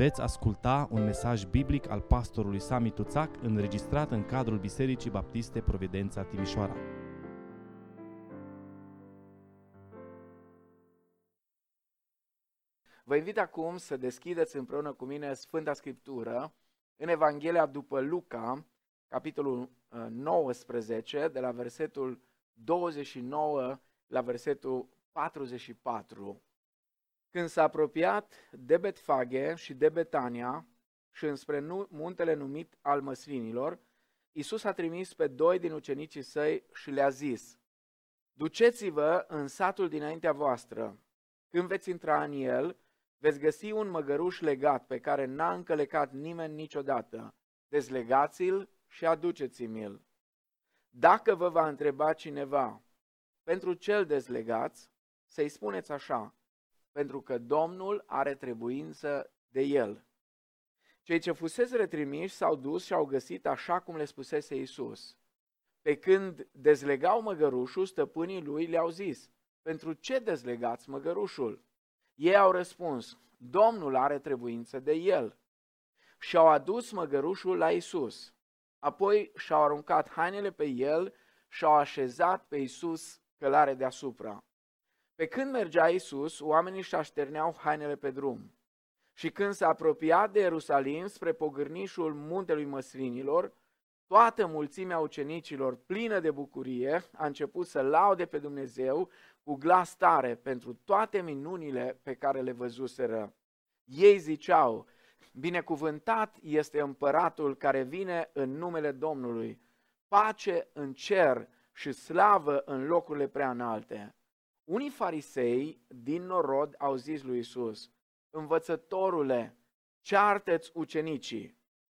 Veți asculta un mesaj biblic al pastorului Sami Tuțac înregistrat în cadrul Bisericii Baptiste Providența Timișoara. Vă invit acum să deschideți împreună cu mine Sfânta Scriptură în Evanghelia după Luca, capitolul 19, uh, de la versetul 29 la versetul 44. Când s-a apropiat de Betfage și de Betania și înspre muntele numit al măslinilor, Iisus a trimis pe doi din ucenicii săi și le-a zis, Duceți-vă în satul dinaintea voastră. Când veți intra în el, veți găsi un măgăruș legat pe care n-a încălecat nimeni niciodată. Dezlegați-l și aduceți-mi-l. Dacă vă va întreba cineva, pentru cel dezlegați, să-i spuneți așa, pentru că Domnul are trebuință de el. Cei ce fusese retrimiși s-au dus și au găsit așa cum le spusese Isus. Pe când dezlegau măgărușul, stăpânii lui le-au zis, pentru ce dezlegați măgărușul? Ei au răspuns, Domnul are trebuință de el. Și au adus măgărușul la Isus. Apoi și-au aruncat hainele pe el și au așezat pe Isus călare deasupra. Pe când mergea Isus, oamenii își așterneau hainele pe drum. Și când s-a apropiat de Ierusalim spre pogârnișul muntelui măslinilor, toată mulțimea ucenicilor, plină de bucurie, a început să laude pe Dumnezeu cu glas tare pentru toate minunile pe care le văzuseră. Ei ziceau, binecuvântat este împăratul care vine în numele Domnului, pace în cer și slavă în locurile prea înalte. Unii farisei din norod au zis lui Isus, învățătorule, ceartă-ți ucenicii.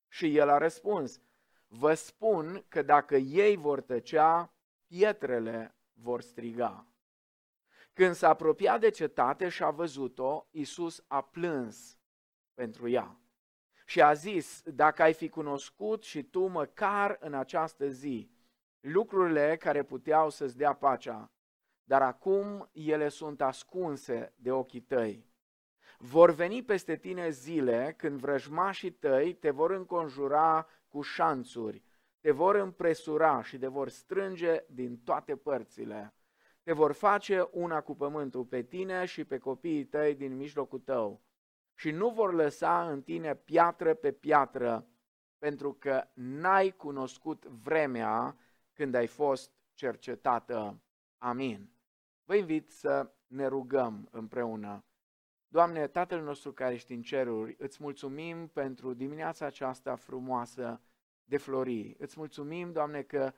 Și el a răspuns, vă spun că dacă ei vor tăcea, pietrele vor striga. Când s-a apropiat de cetate și a văzut-o, Isus a plâns pentru ea. Și a zis, dacă ai fi cunoscut și tu măcar în această zi lucrurile care puteau să-ți dea pacea, dar acum ele sunt ascunse de ochii tăi. Vor veni peste tine zile când vrăjmașii tăi te vor înconjura cu șanțuri, te vor împresura și te vor strânge din toate părțile. Te vor face una cu pământul pe tine și pe copiii tăi din mijlocul tău. Și nu vor lăsa în tine piatră pe piatră, pentru că n-ai cunoscut vremea când ai fost cercetată. Amin. Vă invit să ne rugăm împreună. Doamne, Tatăl nostru care ești în ceruri, îți mulțumim pentru dimineața aceasta frumoasă de flori. Îți mulțumim, Doamne, că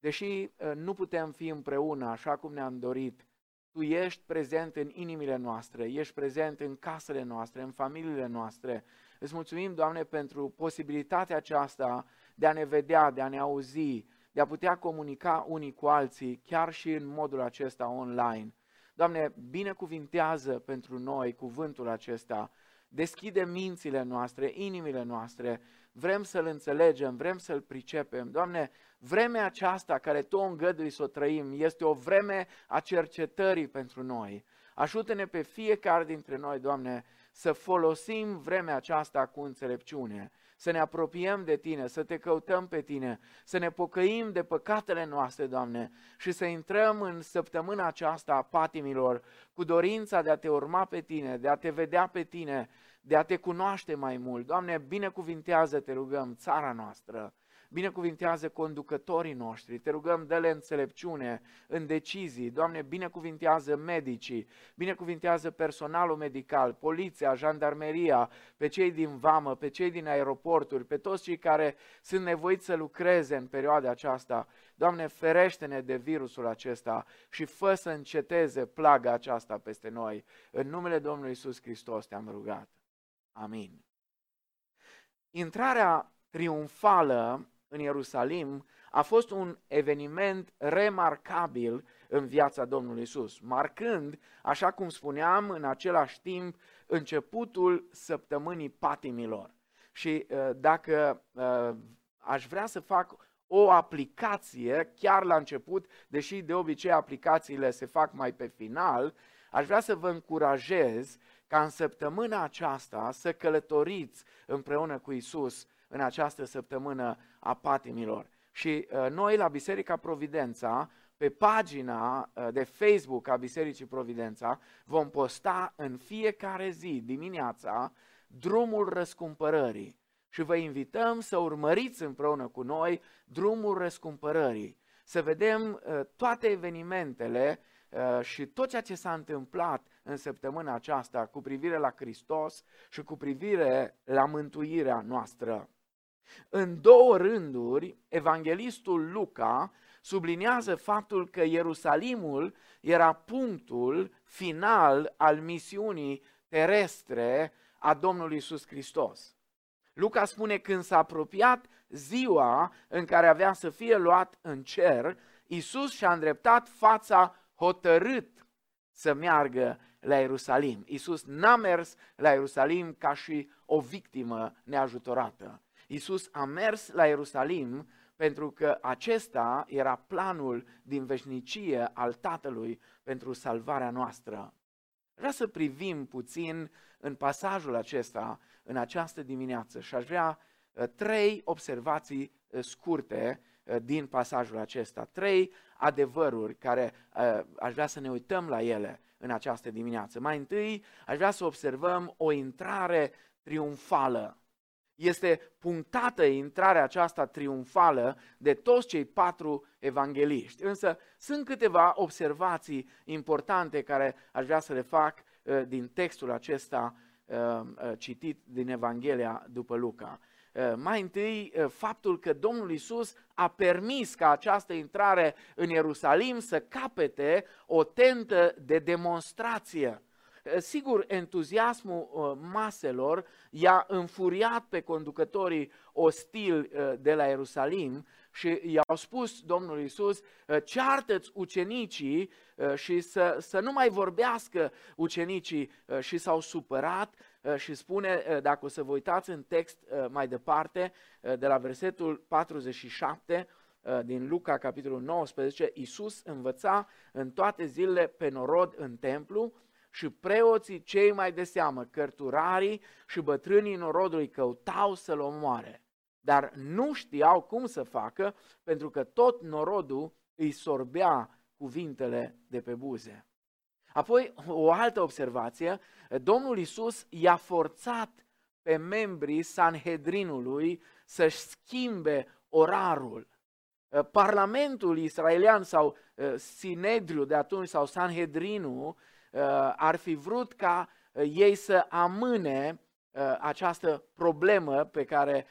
deși uh, nu putem fi împreună așa cum ne-am dorit, Tu ești prezent în inimile noastre, ești prezent în casele noastre, în familiile noastre. Îți mulțumim, Doamne, pentru posibilitatea aceasta de a ne vedea, de a ne auzi, de a putea comunica unii cu alții, chiar și în modul acesta online. Doamne, binecuvintează pentru noi cuvântul acesta, deschide mințile noastre, inimile noastre, vrem să-L înțelegem, vrem să-L pricepem. Doamne, vremea aceasta care Tu o îngădui să o trăim este o vreme a cercetării pentru noi. Ajută-ne pe fiecare dintre noi, Doamne, să folosim vremea aceasta cu înțelepciune să ne apropiem de Tine, să Te căutăm pe Tine, să ne pocăim de păcatele noastre, Doamne, și să intrăm în săptămâna aceasta a patimilor cu dorința de a Te urma pe Tine, de a Te vedea pe Tine, de a Te cunoaște mai mult. Doamne, binecuvintează, Te rugăm, țara noastră, binecuvintează conducătorii noștri, te rugăm, dă-le înțelepciune în decizii, Doamne, binecuvintează medicii, binecuvintează personalul medical, poliția, jandarmeria, pe cei din vamă, pe cei din aeroporturi, pe toți cei care sunt nevoiți să lucreze în perioada aceasta. Doamne, ferește-ne de virusul acesta și fă să înceteze plaga aceasta peste noi. În numele Domnului Isus Hristos te-am rugat. Amin. Intrarea triumfală în Ierusalim a fost un eveniment remarcabil în viața Domnului Isus, marcând, așa cum spuneam, în același timp începutul săptămânii patimilor. Și uh, dacă uh, aș vrea să fac o aplicație chiar la început, deși de obicei aplicațiile se fac mai pe final, aș vrea să vă încurajez ca în săptămâna aceasta să călătoriți împreună cu Isus în această săptămână a patimilor. Și uh, noi la Biserica Providența, pe pagina uh, de Facebook a Bisericii Providența, vom posta în fiecare zi dimineața drumul răscumpărării. Și vă invităm să urmăriți împreună cu noi drumul răscumpărării, să vedem uh, toate evenimentele uh, și tot ceea ce s-a întâmplat în săptămâna aceasta cu privire la Hristos și cu privire la mântuirea noastră. În două rânduri, evanghelistul Luca subliniază faptul că Ierusalimul era punctul final al misiunii terestre a Domnului Isus Hristos. Luca spune când s-a apropiat ziua în care avea să fie luat în cer, Isus și-a îndreptat fața hotărât să meargă la Ierusalim. Isus n-a mers la Ierusalim ca și o victimă neajutorată. Isus a mers la Ierusalim pentru că acesta era planul din veșnicie al Tatălui pentru salvarea noastră. Vreau să privim puțin în pasajul acesta, în această dimineață și aș vrea uh, trei observații uh, scurte uh, din pasajul acesta, trei adevăruri care aș vrea să ne uităm la ele în această dimineață. Mai întâi, aș vrea să observăm o intrare triumfală este punctată intrarea aceasta triumfală de toți cei patru evangeliști. Însă sunt câteva observații importante care aș vrea să le fac uh, din textul acesta uh, uh, citit din Evanghelia după Luca. Mai întâi, faptul că Domnul Isus a permis ca această intrare în Ierusalim să capete o tentă de demonstrație. Eh, sigur, entuziasmul eh, maselor i-a înfuriat pe conducătorii ostili eh, de la Ierusalim și i-au spus Domnul Iisus, ceartă-ți ucenicii și să, să nu mai vorbească ucenicii și s-au supărat și spune, dacă o să vă uitați în text mai departe, de la versetul 47, din Luca, capitolul 19, Iisus învăța în toate zilele pe norod în templu și preoții cei mai de seamă, cărturarii și bătrânii norodului căutau să-l omoare, dar nu știau cum să facă, pentru că tot norodul îi sorbea cuvintele de pe buze. Apoi, o altă observație, Domnul Isus i-a forțat pe membrii Sanhedrinului să-și schimbe orarul. Parlamentul israelian sau uh, Sinedriu de atunci sau Sanhedrinul Uh, ar fi vrut ca uh, ei să amâne uh, această problemă pe care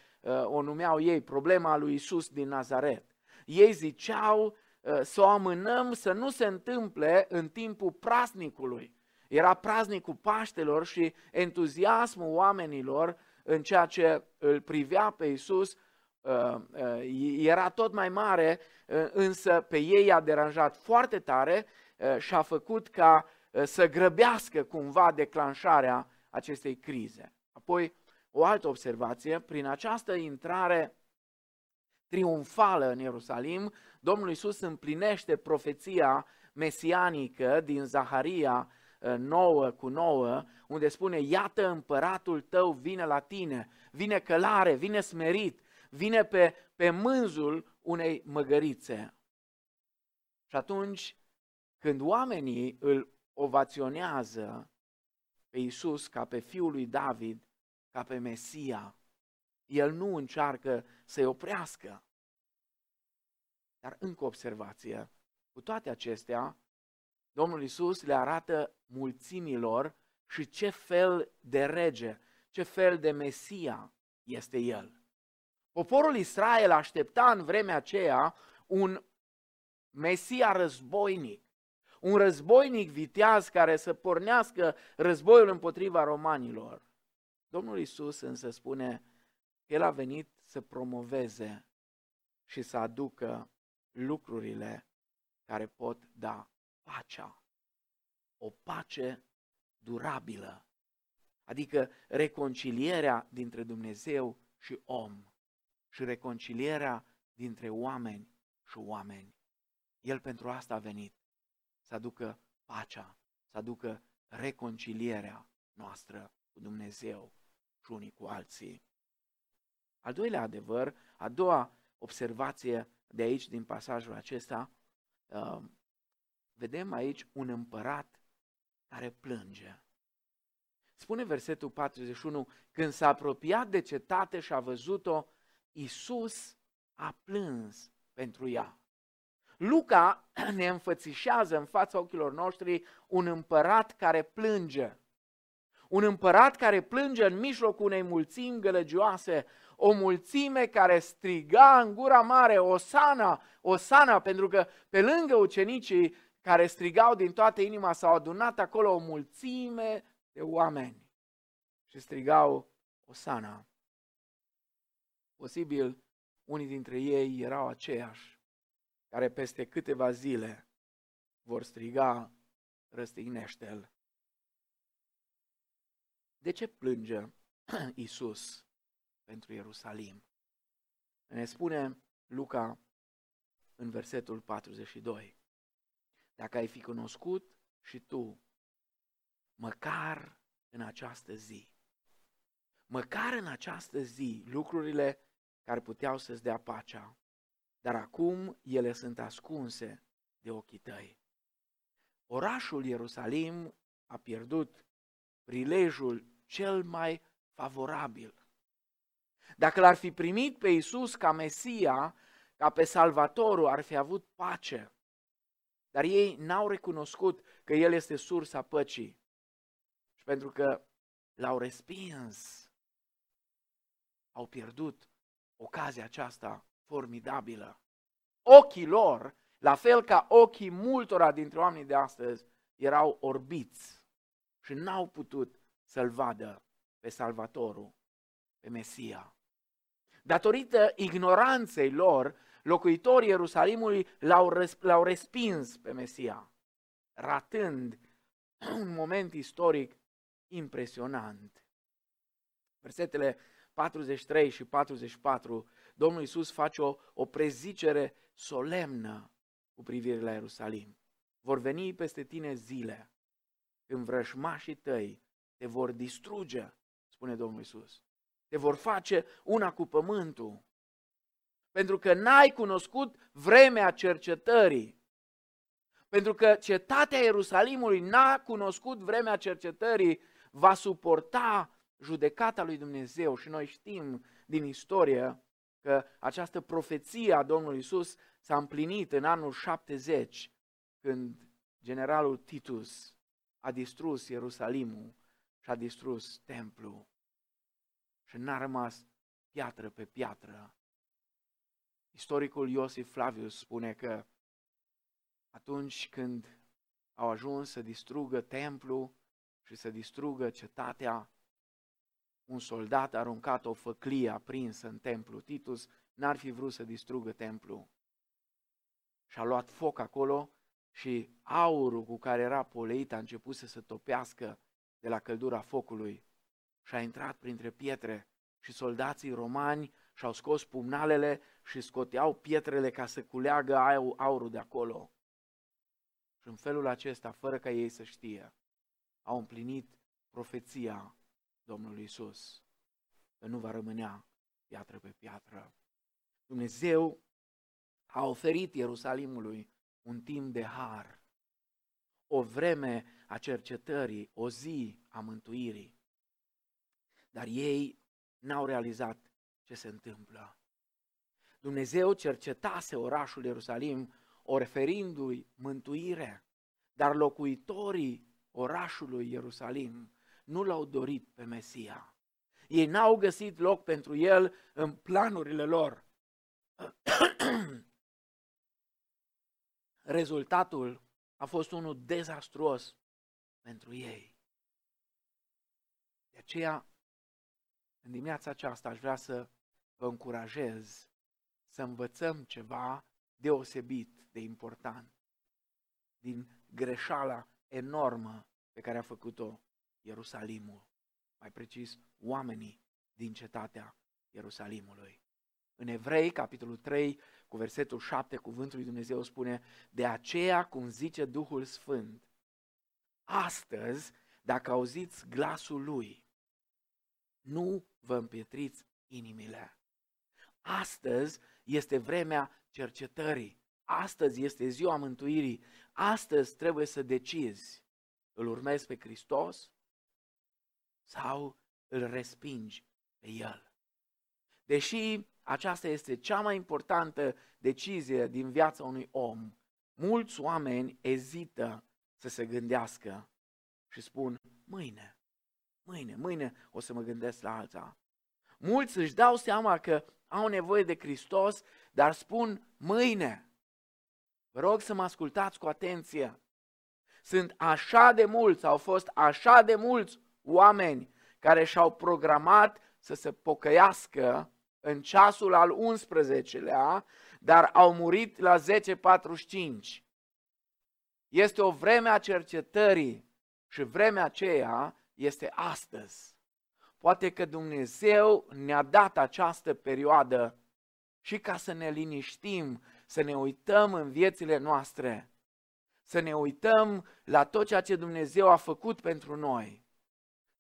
o numeau ei, problema lui Isus din Nazaret. Ei ziceau să o amânăm să nu se întâmple în timpul praznicului. Era praznicul Paștelor și entuziasmul oamenilor în ceea ce îl privea pe Isus era tot mai mare, însă pe ei a deranjat foarte tare și a făcut ca Uh, să grăbească cumva declanșarea acestei crize. Apoi, o altă observație, prin această intrare triumfală în Ierusalim, Domnul Isus împlinește profeția mesianică din Zaharia 9 uh, cu 9, unde spune, iată împăratul tău vine la tine, vine călare, vine smerit, vine pe, pe mânzul unei măgărițe. Și atunci, când oamenii îl ovaționează pe Isus ca pe fiul lui David, ca pe Mesia. El nu încearcă să-i oprească. Dar încă o observație. Cu toate acestea, Domnul Isus le arată mulțimilor și ce fel de rege, ce fel de Mesia este El. Poporul Israel aștepta în vremea aceea un Mesia războinic, un războinic viteaz care să pornească războiul împotriva romanilor. Domnul Isus însă spune că El a venit să promoveze și să aducă lucrurile care pot da pacea. O pace durabilă, adică reconcilierea dintre Dumnezeu și om și reconcilierea dintre oameni și oameni. El pentru asta a venit să aducă pacea, să aducă reconcilierea noastră cu Dumnezeu și unii cu alții. Al doilea adevăr, a doua observație de aici, din pasajul acesta, uh, vedem aici un împărat care plânge. Spune versetul 41, când s-a apropiat de cetate și a văzut-o, Iisus a plâns pentru ea. Luca ne înfățișează în fața ochilor noștri un împărat care plânge. Un împărat care plânge în mijlocul unei mulțimi gălăgioase, o mulțime care striga în gura mare, Osana, Osana, pentru că pe lângă ucenicii care strigau din toată inima s-au adunat acolo o mulțime de oameni și strigau Osana. Posibil unii dintre ei erau aceiași care peste câteva zile vor striga răstignește-l. De ce plânge Isus pentru Ierusalim? Ne spune Luca în versetul 42. Dacă ai fi cunoscut și tu, măcar în această zi, măcar în această zi, lucrurile care puteau să-ți dea pacea, dar acum ele sunt ascunse de ochii tăi. Orașul Ierusalim a pierdut prilejul cel mai favorabil. Dacă l-ar fi primit pe Isus ca Mesia, ca pe Salvatorul, ar fi avut pace. Dar ei n-au recunoscut că El este sursa păcii. Și pentru că l-au respins, au pierdut ocazia aceasta formidabilă. Ochii lor, la fel ca ochii multora dintre oamenii de astăzi, erau orbiți și n-au putut să-L vadă pe Salvatorul, pe Mesia. Datorită ignoranței lor, locuitorii Ierusalimului l-au, l-au respins pe Mesia, ratând un moment istoric impresionant. Versetele 43 și 44, Domnul Iisus face o, o prezicere solemnă cu privire la Ierusalim. Vor veni peste tine zile când vrășmașii tăi te vor distruge, spune Domnul Iisus. Te vor face una cu pământul. Pentru că n-ai cunoscut vremea cercetării. Pentru că cetatea Ierusalimului n-a cunoscut vremea cercetării, va suporta judecata lui Dumnezeu și noi știm din istorie că această profeție a Domnului Isus s-a împlinit în anul 70 când generalul Titus a distrus Ierusalimul și a distrus templul și n-a rămas piatră pe piatră. Istoricul Iosif Flavius spune că atunci când au ajuns să distrugă templul și să distrugă cetatea, un soldat a aruncat o făclie aprinsă în templu. Titus n-ar fi vrut să distrugă templul. Și a luat foc acolo și aurul cu care era poleit a început să se topească de la căldura focului și a intrat printre pietre și soldații romani și-au scos pumnalele și scoteau pietrele ca să culeagă aurul de acolo. Și în felul acesta, fără ca ei să știe, au împlinit profeția Domnului Isus, că nu va rămânea piatră pe piatră. Dumnezeu a oferit Ierusalimului un timp de har, o vreme a cercetării, o zi a mântuirii. Dar ei n-au realizat ce se întâmplă. Dumnezeu cercetase orașul Ierusalim, oferindu-i mântuire, dar locuitorii orașului Ierusalim nu l-au dorit pe Mesia. Ei n-au găsit loc pentru el în planurile lor. Rezultatul a fost unul dezastruos pentru ei. De aceea, în dimineața aceasta aș vrea să vă încurajez să învățăm ceva deosebit de important din greșeala enormă pe care a făcut-o Ierusalimul, mai precis oamenii din cetatea Ierusalimului. În Evrei, capitolul 3, cu versetul 7, cuvântul lui Dumnezeu spune, de aceea, cum zice Duhul Sfânt, astăzi dacă auziți glasul lui, nu vă împietriți inimile. Astăzi este vremea cercetării. Astăzi este ziua mântuirii. Astăzi trebuie să decizi. Îl urmezi pe Hristos sau îl respingi pe El. Deși aceasta este cea mai importantă decizie din viața unui om, mulți oameni ezită să se gândească și spun, mâine, mâine, mâine o să mă gândesc la alta. Mulți își dau seama că au nevoie de Hristos, dar spun mâine. Vă rog să mă ascultați cu atenție. Sunt așa de mulți, au fost așa de mulți oameni care și-au programat să se pocăiască în ceasul al 11-lea, dar au murit la 10.45. Este o vreme a cercetării și vremea aceea este astăzi. Poate că Dumnezeu ne-a dat această perioadă și ca să ne liniștim, să ne uităm în viețile noastre, să ne uităm la tot ceea ce Dumnezeu a făcut pentru noi,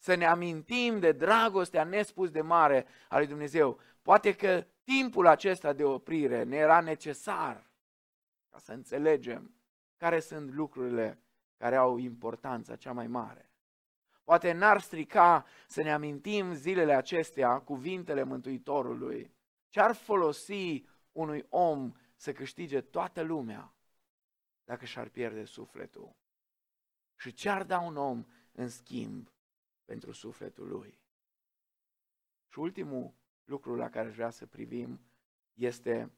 să ne amintim de dragostea nespus de mare a lui Dumnezeu. Poate că timpul acesta de oprire ne era necesar ca să înțelegem care sunt lucrurile care au importanța cea mai mare. Poate n-ar strica să ne amintim zilele acestea cuvintele Mântuitorului. Ce-ar folosi unui om să câștige toată lumea dacă și-ar pierde sufletul? Și ce-ar da un om în schimb pentru sufletul lui? Și ultimul lucru la care vrea să privim este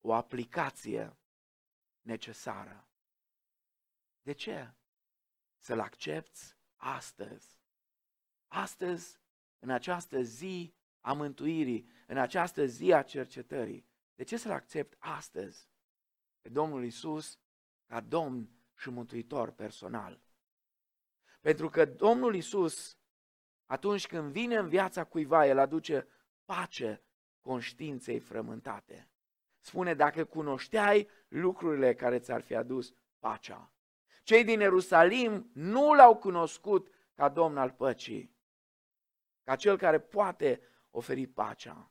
o aplicație necesară. De ce? Să-L accepti astăzi. Astăzi, în această zi a mântuirii, în această zi a cercetării. De ce să-L accept astăzi pe Domnul Isus ca Domn și Mântuitor personal? Pentru că Domnul Isus, atunci când vine în viața cuiva, El aduce pace conștiinței frământate. Spune, dacă cunoșteai lucrurile care ți-ar fi adus pacea. Cei din Ierusalim nu l-au cunoscut ca Domn al păcii, ca cel care poate oferi pacea.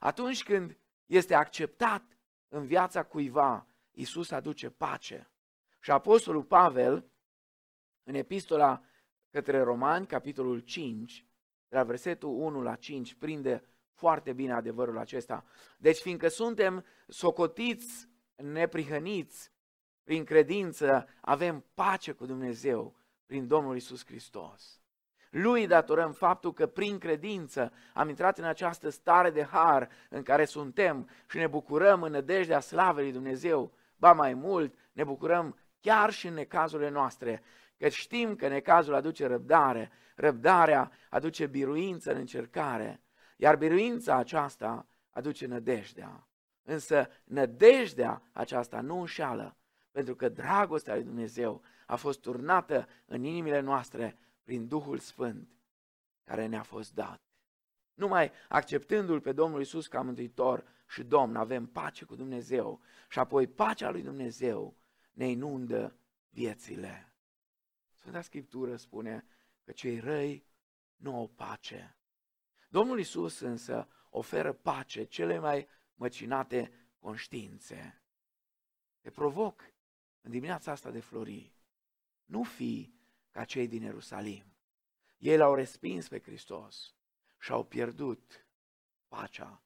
Atunci când este acceptat în viața cuiva, Isus aduce pace. Și Apostolul Pavel, în epistola către Romani, capitolul 5, de la versetul 1 la 5, prinde foarte bine adevărul acesta. Deci, fiindcă suntem socotiți, neprihăniți, prin credință avem pace cu Dumnezeu prin Domnul Isus Hristos. Lui datorăm faptul că prin credință am intrat în această stare de har în care suntem și ne bucurăm în nădejdea slavei lui Dumnezeu. Ba mai mult, ne bucurăm chiar și în necazurile noastre, că știm că necazul aduce răbdare, răbdarea aduce biruință în încercare, iar biruința aceasta aduce nădejdea. Însă nădejdea aceasta nu înșală, pentru că dragostea lui Dumnezeu a fost turnată în inimile noastre prin Duhul Sfânt care ne-a fost dat. Numai acceptându-L pe Domnul Isus ca Mântuitor și Domn, avem pace cu Dumnezeu și apoi pacea lui Dumnezeu ne inundă viețile. Sfânta Scriptură spune că cei răi nu au pace. Domnul Isus însă oferă pace cele mai măcinate conștiințe. Te provoc în dimineața asta de flori, nu fi ca cei din Ierusalim. Ei l-au respins pe Hristos și au pierdut pacea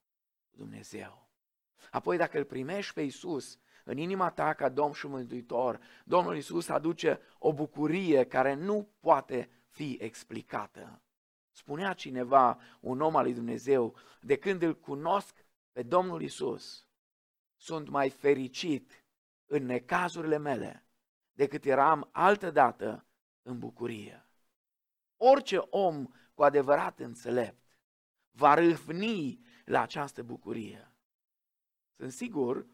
cu Dumnezeu. Apoi dacă îl primești pe Isus în inima ta ca Domn și Mântuitor, Domnul Isus aduce o bucurie care nu poate fi explicată. Spunea cineva, un om al lui Dumnezeu, de când îl cunosc pe Domnul Isus, sunt mai fericit în necazurile mele decât eram altădată în bucurie. Orice om cu adevărat înțelept va râvni la această bucurie. Sunt sigur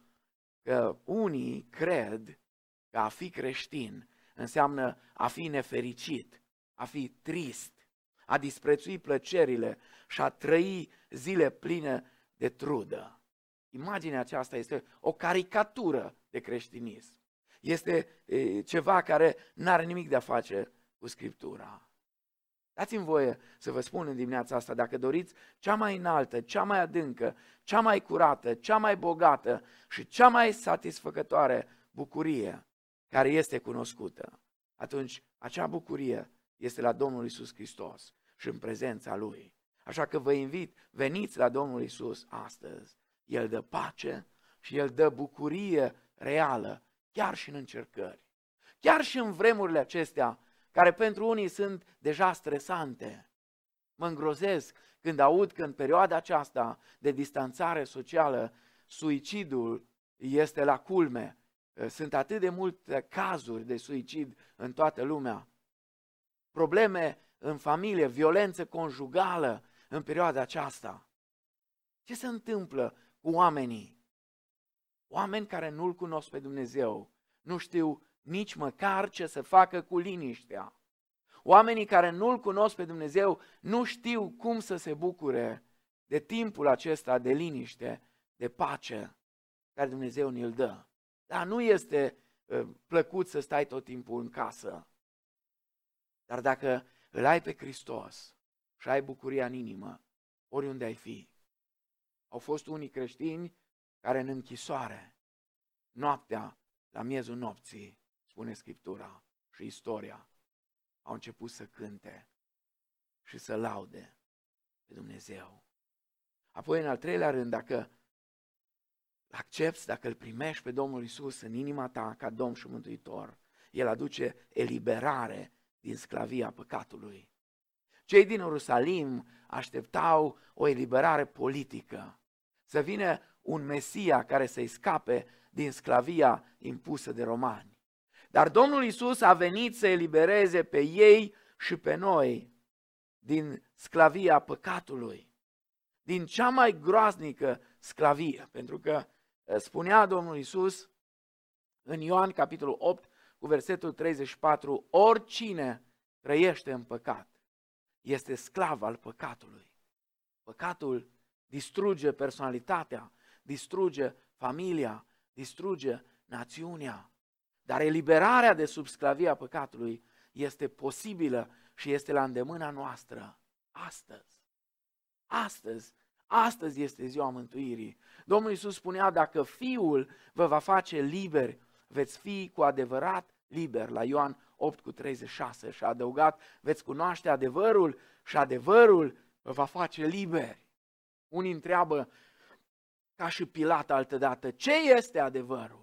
că unii cred că a fi creștin înseamnă a fi nefericit, a fi trist, a disprețui plăcerile și a trăi zile pline de trudă. Imaginea aceasta este o caricatură de creștinism. Este ceva care nu are nimic de a face cu Scriptura. Dați-mi voie să vă spun în dimineața asta, dacă doriți, cea mai înaltă, cea mai adâncă, cea mai curată, cea mai bogată și cea mai satisfăcătoare bucurie care este cunoscută, atunci acea bucurie este la Domnul Isus Hristos și în prezența Lui. Așa că vă invit, veniți la Domnul Isus astăzi. El dă pace și El dă bucurie reală, chiar și în încercări. Chiar și în vremurile acestea, care pentru unii sunt deja stresante. Mă îngrozesc când aud că în perioada aceasta de distanțare socială, suicidul este la culme. Sunt atât de multe cazuri de suicid în toată lumea. Probleme în familie, violență conjugală în perioada aceasta. Ce se întâmplă cu oamenii? Oameni care nu-L cunosc pe Dumnezeu, nu știu nici măcar ce să facă cu liniștea. Oamenii care nu-L cunosc pe Dumnezeu nu știu cum să se bucure de timpul acesta de liniște, de pace care Dumnezeu ne-l dă. Dar nu este uh, plăcut să stai tot timpul în casă. Dar dacă îl ai pe Hristos și ai bucuria în inimă, oriunde ai fi. Au fost unii creștini care în închisoare, noaptea, la miezul nopții, spune Scriptura și istoria, au început să cânte și să laude pe Dumnezeu. Apoi, în al treilea rând, dacă accepti, dacă îl primești pe Domnul Isus în inima ta ca Domn și Mântuitor, El aduce eliberare din sclavia păcatului. Cei din Ierusalim așteptau o eliberare politică, să vină un Mesia care să-i scape din sclavia impusă de romani. Dar Domnul Isus a venit să elibereze pe ei și pe noi din sclavia păcatului, din cea mai groaznică sclavie, pentru că eh, spunea Domnul Isus în Ioan capitolul 8 cu versetul 34, oricine trăiește în păcat este sclav al păcatului. Păcatul distruge personalitatea, distruge familia, distruge națiunea. Dar eliberarea de sub sclavia păcatului este posibilă și este la îndemâna noastră astăzi. Astăzi, astăzi este ziua mântuirii. Domnul Iisus spunea, dacă Fiul vă va face liberi, veți fi cu adevărat liber, la Ioan 8 cu 36 și a adăugat, veți cunoaște adevărul și adevărul vă va face liberi. Unii întreabă, ca și Pilat altădată, ce este adevărul?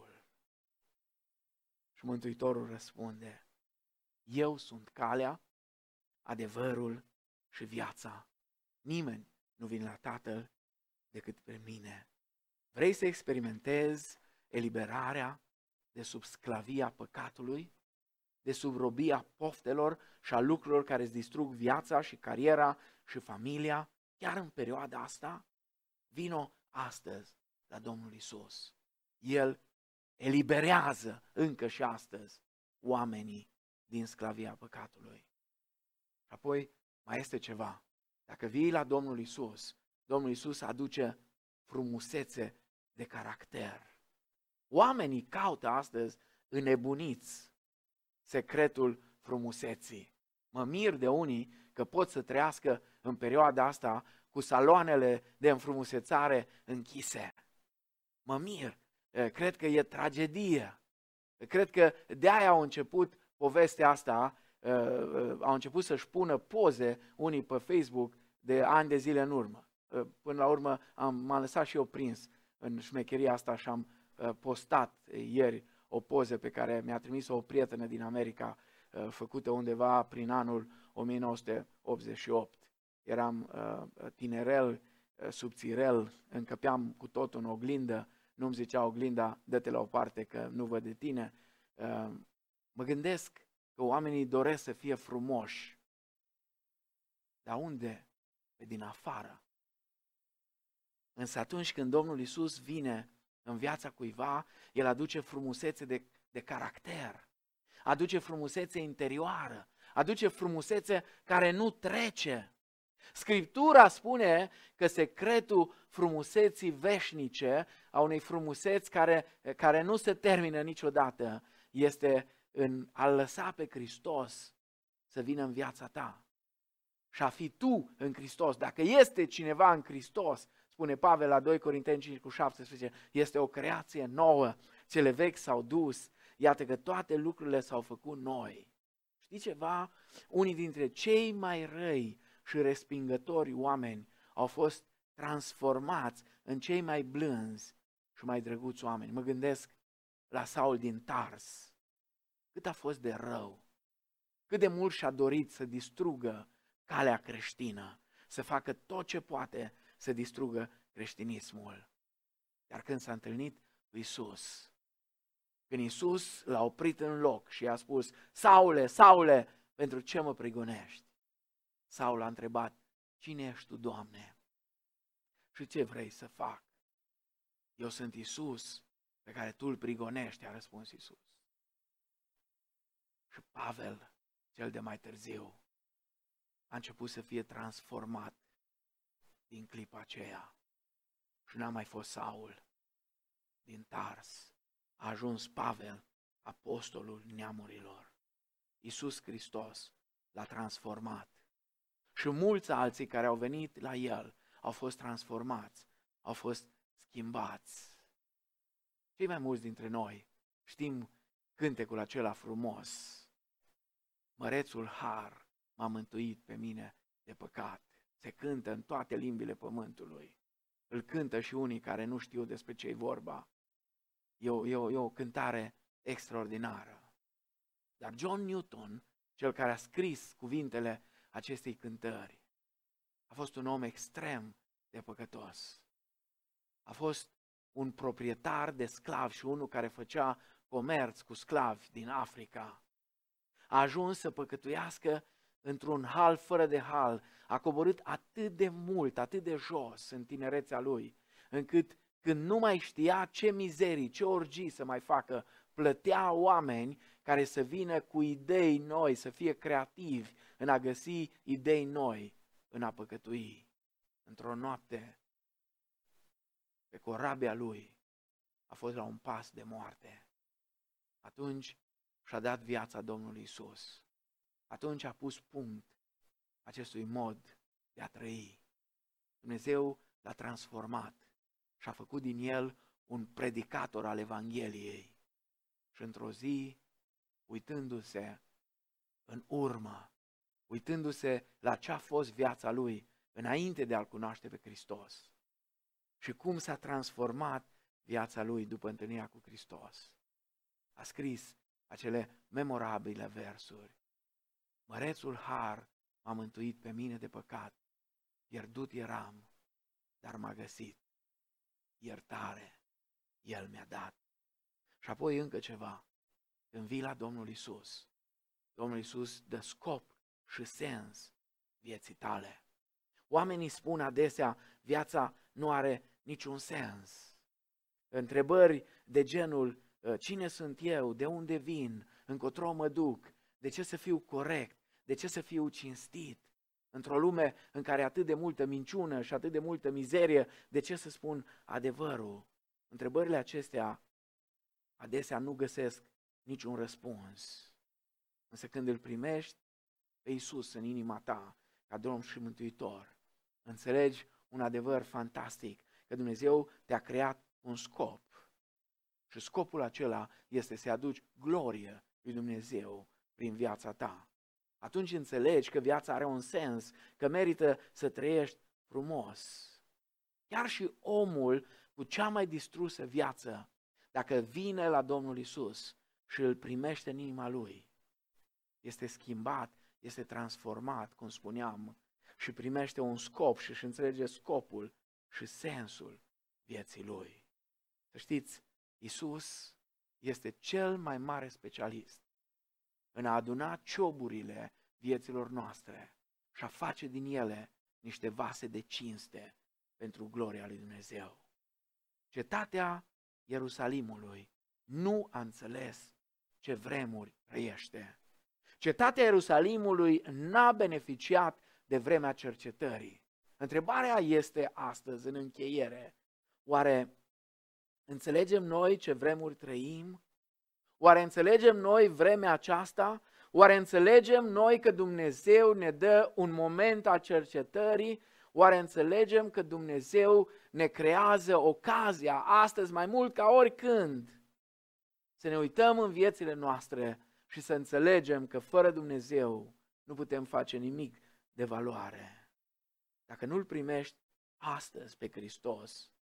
Și Mântuitorul răspunde, eu sunt calea, adevărul și viața. Nimeni nu vine la Tatăl decât pe mine. Vrei să experimentezi eliberarea de sub sclavia păcatului? de sub robia poftelor și a lucrurilor care îți distrug viața și cariera și familia, chiar în perioada asta, vino astăzi la Domnul Isus. El eliberează încă și astăzi oamenii din sclavia păcatului. Și apoi mai este ceva. Dacă vii la Domnul Isus, Domnul Isus aduce frumusețe de caracter. Oamenii caută astăzi înnebuniți secretul frumuseții. Mă mir de unii că pot să trăiască în perioada asta cu saloanele de înfrumusețare închise. Mă mir, cred că e tragedie. Cred că de aia au început povestea asta, au început să-și pună poze unii pe Facebook de ani de zile în urmă. Până la urmă am, m-am lăsat și eu prins în șmecheria asta și am postat ieri o poză pe care mi-a trimis-o o prietenă din America, uh, făcută undeva prin anul 1988. Eram uh, tinerel, uh, subțirel, încăpeam cu totul în oglindă, nu-mi zicea oglinda, dă-te la o parte că nu văd de tine. Mă gândesc că oamenii doresc să fie frumoși. Dar unde? Pe din afară. Însă atunci când Domnul Isus vine în viața cuiva, el aduce frumusețe de, de caracter, aduce frumusețe interioară, aduce frumusețe care nu trece. Scriptura spune că secretul frumuseții veșnice, a unei frumuseți care, care nu se termină niciodată, este în a lăsa pe Hristos să vină în viața ta. și a fi tu în Hristos. Dacă este cineva în Hristos, spune Pavel la 2 Corinteni 5 cu 17, este o creație nouă, cele vechi s-au dus, iată că toate lucrurile s-au făcut noi. Știi ceva? Unii dintre cei mai răi și respingători oameni au fost transformați în cei mai blânzi și mai drăguți oameni. Mă gândesc la Saul din Tars. Cât a fost de rău. Cât de mult și-a dorit să distrugă calea creștină, să facă tot ce poate să distrugă creștinismul. Dar când s-a întâlnit cu Isus, când Isus l-a oprit în loc și i-a spus, Saule, Saule, pentru ce mă prigonești? Saul a întrebat, cine ești tu, Doamne? Și ce vrei să fac? Eu sunt Isus pe care tu îl prigonești, a răspuns Isus. Și Pavel, cel de mai târziu, a început să fie transformat din clipa aceea. Și n-a mai fost Saul din Tars. A ajuns Pavel, apostolul neamurilor. Iisus Hristos l-a transformat. Și mulți alții care au venit la el au fost transformați, au fost schimbați. Cei mai mulți dintre noi știm cântecul acela frumos. Mărețul har m-a mântuit pe mine de păcat. Se cântă în toate limbile pământului. Îl cântă și unii care nu știu despre ce e vorba. E o, e, o, e o cântare extraordinară. Dar John Newton, cel care a scris cuvintele acestei cântări, a fost un om extrem de păcătos. A fost un proprietar de sclavi și unul care făcea comerț cu sclavi din Africa. A ajuns să păcătuiască într-un hal fără de hal, a coborât atât de mult, atât de jos în tinerețea lui, încât când nu mai știa ce mizerii, ce orgii să mai facă, plătea oameni care să vină cu idei noi, să fie creativi în a găsi idei noi, în a păcătui. Într-o noapte, pe corabia lui, a fost la un pas de moarte. Atunci și-a dat viața Domnului Isus atunci a pus punct acestui mod de a trăi. Dumnezeu l-a transformat și a făcut din el un predicator al Evangheliei. Și într-o zi, uitându-se în urmă, uitându-se la ce a fost viața lui înainte de a-L cunoaște pe Hristos și cum s-a transformat viața lui după întâlnirea cu Hristos, a scris acele memorabile versuri. Mărețul har m-a mântuit pe mine de păcat. Pierdut eram, dar m-a găsit. Iertare, El mi-a dat. Și apoi încă ceva. Când vii la Domnul Isus, Domnul Isus dă scop și sens vieții tale. Oamenii spun adesea, viața nu are niciun sens. Întrebări de genul, cine sunt eu, de unde vin, încotro mă duc, de ce să fiu corect, de ce să fiu cinstit? Într-o lume în care atât de multă minciună și atât de multă mizerie, de ce să spun adevărul? Întrebările acestea adesea nu găsesc niciun răspuns. Însă când îl primești pe Iisus în inima ta, ca Domn și Mântuitor, înțelegi un adevăr fantastic, că Dumnezeu te-a creat un scop. Și scopul acela este să aduci glorie lui Dumnezeu prin viața ta atunci înțelegi că viața are un sens, că merită să trăiești frumos. Chiar și omul cu cea mai distrusă viață, dacă vine la Domnul Isus și îl primește în inima lui, este schimbat, este transformat, cum spuneam, și primește un scop și își înțelege scopul și sensul vieții lui. Să știți, Isus este cel mai mare specialist în a aduna cioburile vieților noastre și a face din ele niște vase de cinste pentru gloria lui Dumnezeu. Cetatea Ierusalimului nu a înțeles ce vremuri trăiește. Cetatea Ierusalimului n-a beneficiat de vremea cercetării. Întrebarea este astăzi, în încheiere, oare înțelegem noi ce vremuri trăim? Oare înțelegem noi vremea aceasta? Oare înțelegem noi că Dumnezeu ne dă un moment a cercetării? Oare înțelegem că Dumnezeu ne creează ocazia astăzi mai mult ca oricând să ne uităm în viețile noastre și să înțelegem că fără Dumnezeu nu putem face nimic de valoare. Dacă nu-L primești astăzi pe Hristos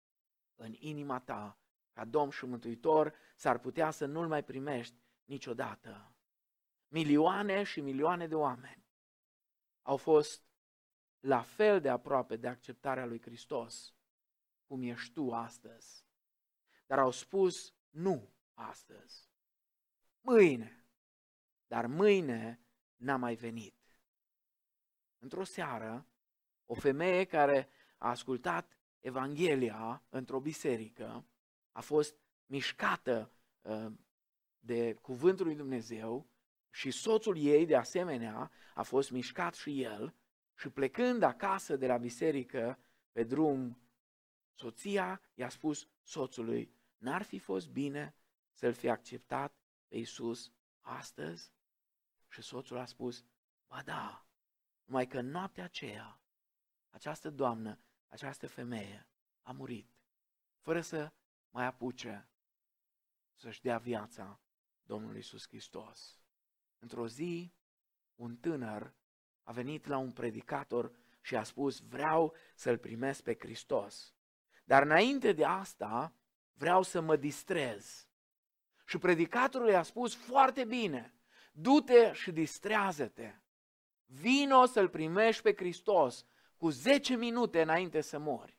în inima ta, ca Domn și Mântuitor, s-ar putea să nu-L mai primești niciodată. Milioane și milioane de oameni au fost la fel de aproape de acceptarea lui Hristos cum ești tu astăzi. Dar au spus nu astăzi. Mâine. Dar mâine n-a mai venit. Într-o seară, o femeie care a ascultat Evanghelia într-o biserică a fost mișcată uh, de cuvântul lui Dumnezeu și soțul ei, de asemenea, a fost mișcat și el și plecând acasă de la biserică pe drum, soția i-a spus soțului, n-ar fi fost bine să-l fi acceptat pe Iisus astăzi? Și soțul a spus, ba da, numai că în noaptea aceea, această doamnă, această femeie a murit, fără să mai apuce să-și dea viața Domnului Iisus Hristos. Într-o zi, un tânăr a venit la un predicator și a spus, vreau să-L primesc pe Hristos. Dar înainte de asta, vreau să mă distrez. Și predicatorul i-a spus, foarte bine, du-te și distrează-te. Vino să-L primești pe Hristos cu 10 minute înainte să mori.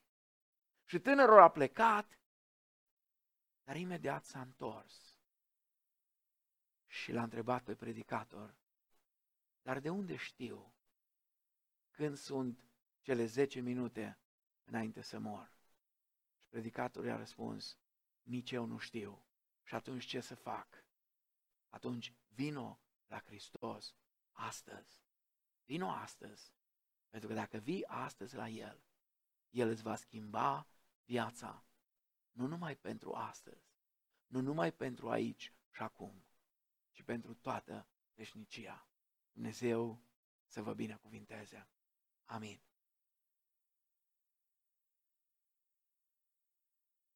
Și tânărul a plecat, dar imediat s-a întors și l-a întrebat pe predicator, dar de unde știu când sunt cele 10 minute înainte să mor? Și predicatorul i-a răspuns, nici eu nu știu. Și atunci ce să fac? Atunci vino la Hristos astăzi. Vino astăzi. Pentru că dacă vii astăzi la El, El îți va schimba viața. Nu numai pentru astăzi, nu numai pentru aici și acum, ci pentru toată veșnicia. Dumnezeu să vă binecuvinteze. Amin.